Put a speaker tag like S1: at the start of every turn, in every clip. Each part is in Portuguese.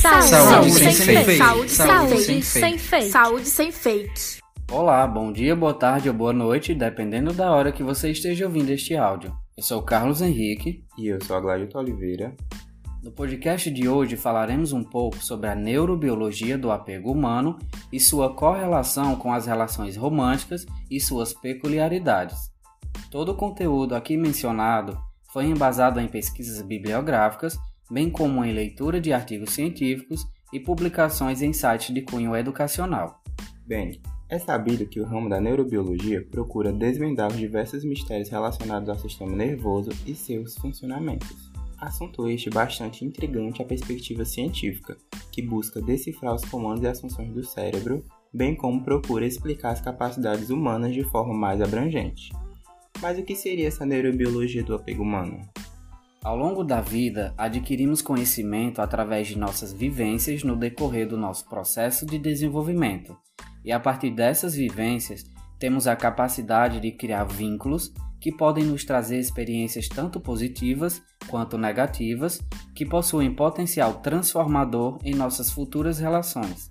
S1: Saúde,
S2: Saúde
S1: sem,
S2: sem
S1: fake.
S2: fake.
S1: Saúde,
S2: Saúde
S1: sem,
S2: sem
S1: fake.
S2: fake.
S1: Saúde sem fake.
S3: Olá, bom dia, boa tarde ou boa noite, dependendo da hora que você esteja ouvindo este áudio. Eu sou o Carlos Henrique.
S4: E eu sou a Gladito Oliveira.
S3: No podcast de hoje falaremos um pouco sobre a neurobiologia do apego humano e sua correlação com as relações românticas e suas peculiaridades. Todo o conteúdo aqui mencionado foi embasado em pesquisas bibliográficas, bem como em leitura de artigos científicos e publicações em sites de cunho educacional.
S4: Bem, é sabido que o ramo da neurobiologia procura desvendar os diversos mistérios relacionados ao sistema nervoso e seus funcionamentos. Assunto este bastante intrigante à perspectiva científica, que busca decifrar os comandos e as funções do cérebro, bem como procura explicar as capacidades humanas de forma mais abrangente. Mas o que seria essa neurobiologia do apego humano?
S3: Ao longo da vida, adquirimos conhecimento através de nossas vivências no decorrer do nosso processo de desenvolvimento, e a partir dessas vivências, temos a capacidade de criar vínculos que podem nos trazer experiências tanto positivas quanto negativas, que possuem potencial transformador em nossas futuras relações.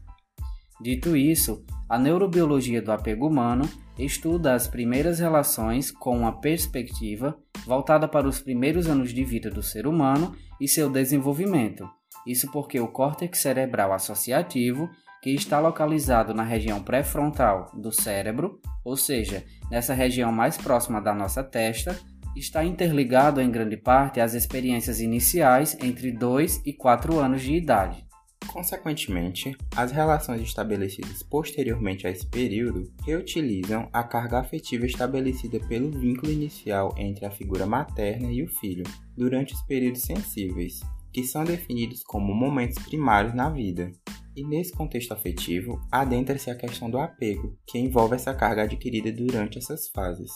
S3: Dito isso, a neurobiologia do apego humano estuda as primeiras relações com uma perspectiva voltada para os primeiros anos de vida do ser humano e seu desenvolvimento. Isso porque o córtex cerebral associativo, que está localizado na região pré-frontal do cérebro, ou seja, nessa região mais próxima da nossa testa, está interligado em grande parte às experiências iniciais entre 2 e 4 anos de idade.
S4: Consequentemente, as relações estabelecidas posteriormente a esse período reutilizam a carga afetiva estabelecida pelo vínculo inicial entre a figura materna e o filho durante os períodos sensíveis, que são definidos como momentos primários na vida. E nesse contexto afetivo, adentra-se a questão do apego, que envolve essa carga adquirida durante essas fases.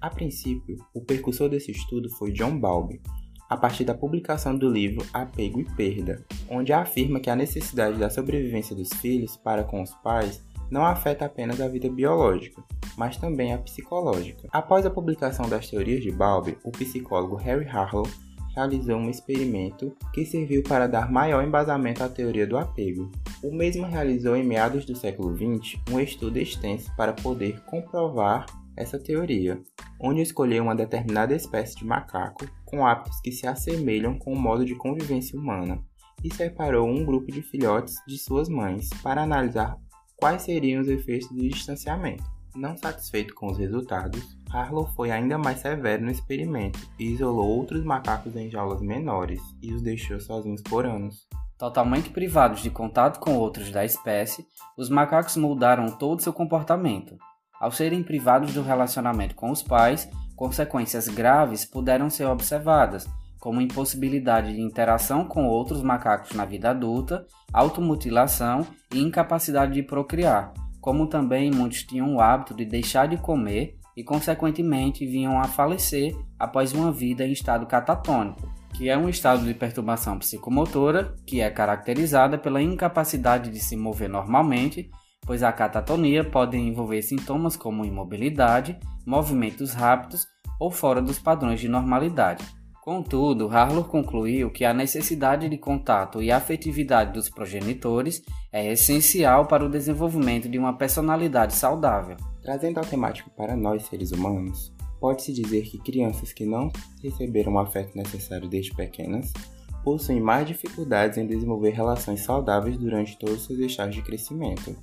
S4: A princípio, o percursor desse estudo foi John Bowlby, a partir da publicação do livro Apego e Perda, onde afirma que a necessidade da sobrevivência dos filhos para com os pais não afeta apenas a vida biológica, mas também a psicológica. Após a publicação das teorias de Bowlby, o psicólogo Harry Harlow realizou um experimento que serviu para dar maior embasamento à teoria do apego. O mesmo realizou em meados do século XX um estudo extenso para poder comprovar essa teoria, onde escolheu uma determinada espécie de macaco com hábitos que se assemelham com o modo de convivência humana e separou um grupo de filhotes de suas mães para analisar quais seriam os efeitos do distanciamento. Não satisfeito com os resultados, Harlow foi ainda mais severo no experimento e isolou outros macacos em jaulas menores e os deixou sozinhos por anos.
S3: Totalmente privados de contato com outros da espécie, os macacos mudaram todo seu comportamento. Ao serem privados do relacionamento com os pais, consequências graves puderam ser observadas, como impossibilidade de interação com outros macacos na vida adulta, automutilação e incapacidade de procriar, como também muitos tinham o hábito de deixar de comer e, consequentemente, vinham a falecer após uma vida em estado catatônico, que é um estado de perturbação psicomotora que é caracterizada pela incapacidade de se mover normalmente, pois a catatonia pode envolver sintomas como imobilidade, movimentos rápidos ou fora dos padrões de normalidade. Contudo, Harlow concluiu que a necessidade de contato e afetividade dos progenitores é essencial para o desenvolvimento de uma personalidade saudável.
S4: Trazendo a temática para nós seres humanos, pode-se dizer que crianças que não receberam o afeto necessário desde pequenas possuem mais dificuldades em desenvolver relações saudáveis durante todos os seus estágios de crescimento.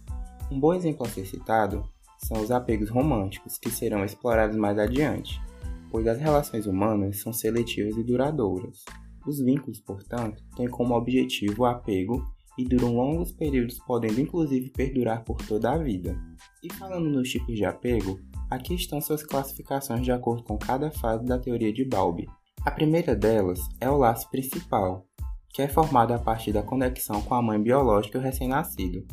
S4: Um bom exemplo a ser citado são os apegos românticos, que serão explorados mais adiante, pois as relações humanas são seletivas e duradouras. Os vínculos, portanto, têm como objetivo o apego e duram longos períodos, podendo inclusive perdurar por toda a vida. E falando nos tipos de apego, aqui estão suas classificações de acordo com cada fase da teoria de Bowlby. A primeira delas é o laço principal, que é formado a partir da conexão com a mãe biológica e o recém-nascido.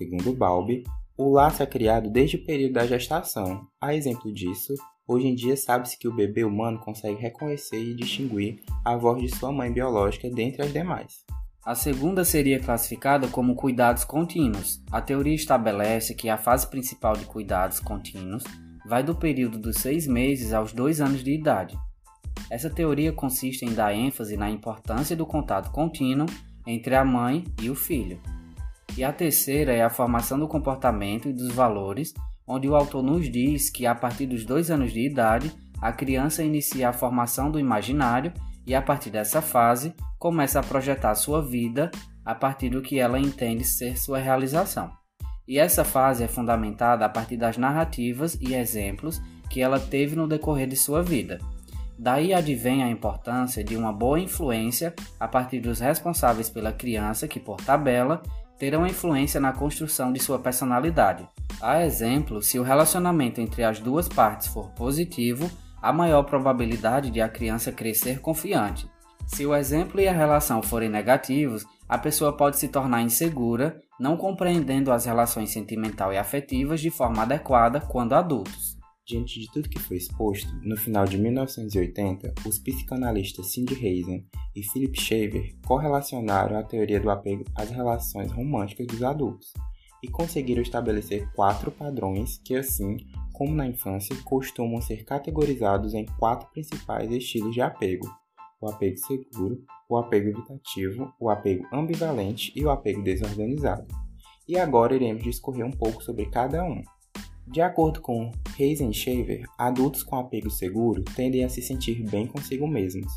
S4: Segundo Bowlby, o laço é criado desde o período da gestação. A exemplo disso, hoje em dia sabe-se que o bebê humano consegue reconhecer e distinguir a voz de sua mãe biológica dentre as demais.
S3: A segunda seria classificada como cuidados contínuos. A teoria estabelece que a fase principal de cuidados contínuos vai do período dos seis meses aos dois anos de idade. Essa teoria consiste em dar ênfase na importância do contato contínuo entre a mãe e o filho. E a terceira é a formação do comportamento e dos valores, onde o autor nos diz que a partir dos dois anos de idade a criança inicia a formação do imaginário e a partir dessa fase começa a projetar sua vida a partir do que ela entende ser sua realização. E essa fase é fundamentada a partir das narrativas e exemplos que ela teve no decorrer de sua vida. Daí advém a importância de uma boa influência a partir dos responsáveis pela criança, que, por tabela, terão influência na construção de sua personalidade. A exemplo, se o relacionamento entre as duas partes for positivo, há maior probabilidade de a criança crescer confiante. Se o exemplo e a relação forem negativos, a pessoa pode se tornar insegura, não compreendendo as relações sentimental e afetivas de forma adequada quando adultos.
S4: Diante de tudo que foi exposto, no final de 1980, os psicanalistas Cindy Reisen e Philip Shaver correlacionaram a teoria do apego às relações românticas dos adultos e conseguiram estabelecer quatro padrões que, assim como na infância, costumam ser categorizados em quatro principais estilos de apego: o apego seguro, o apego evitativo, o apego ambivalente e o apego desorganizado. E agora iremos discorrer um pouco sobre cada um. De acordo com Shaver, adultos com apego seguro tendem a se sentir bem consigo mesmos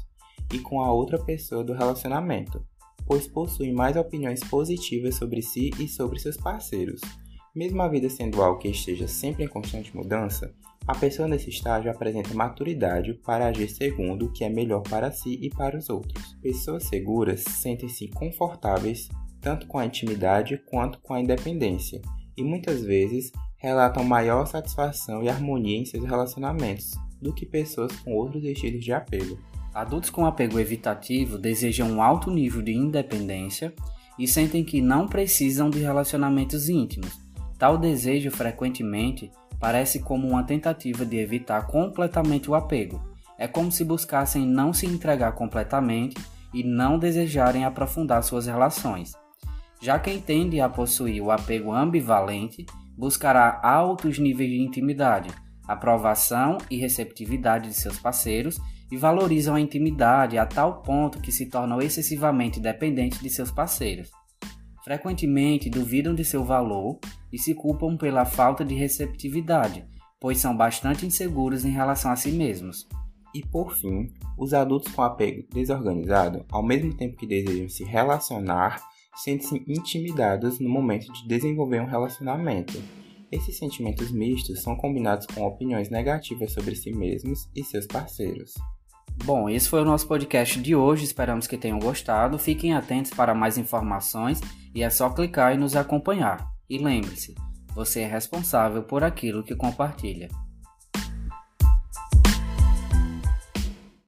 S4: e com a outra pessoa do relacionamento, pois possuem mais opiniões positivas sobre si e sobre seus parceiros. Mesmo a vida sendo algo que esteja sempre em constante mudança, a pessoa nesse estágio apresenta maturidade para agir segundo o que é melhor para si e para os outros. Pessoas seguras sentem-se confortáveis tanto com a intimidade quanto com a independência e muitas vezes relatam maior satisfação e harmonia em seus relacionamentos do que pessoas com outros estilos de apego.
S3: Adultos com apego evitativo desejam um alto nível de independência e sentem que não precisam de relacionamentos íntimos. Tal desejo frequentemente parece como uma tentativa de evitar completamente o apego. É como se buscassem não se entregar completamente e não desejarem aprofundar suas relações. Já quem tende a possuir o apego ambivalente buscará altos níveis de intimidade, aprovação e receptividade de seus parceiros e valorizam a intimidade a tal ponto que se tornam excessivamente dependentes de seus parceiros. Frequentemente duvidam de seu valor e se culpam pela falta de receptividade, pois são bastante inseguros em relação a si mesmos.
S4: E por fim, os adultos com apego desorganizado, ao mesmo tempo que desejam se relacionar, sentem-se intimidados no momento de desenvolver um relacionamento. Esses sentimentos mistos são combinados com opiniões negativas sobre si mesmos e seus parceiros.
S3: Bom, esse foi o nosso podcast de hoje, esperamos que tenham gostado. Fiquem atentos para mais informações e é só clicar e nos acompanhar. E lembre-se, você é responsável por aquilo que compartilha.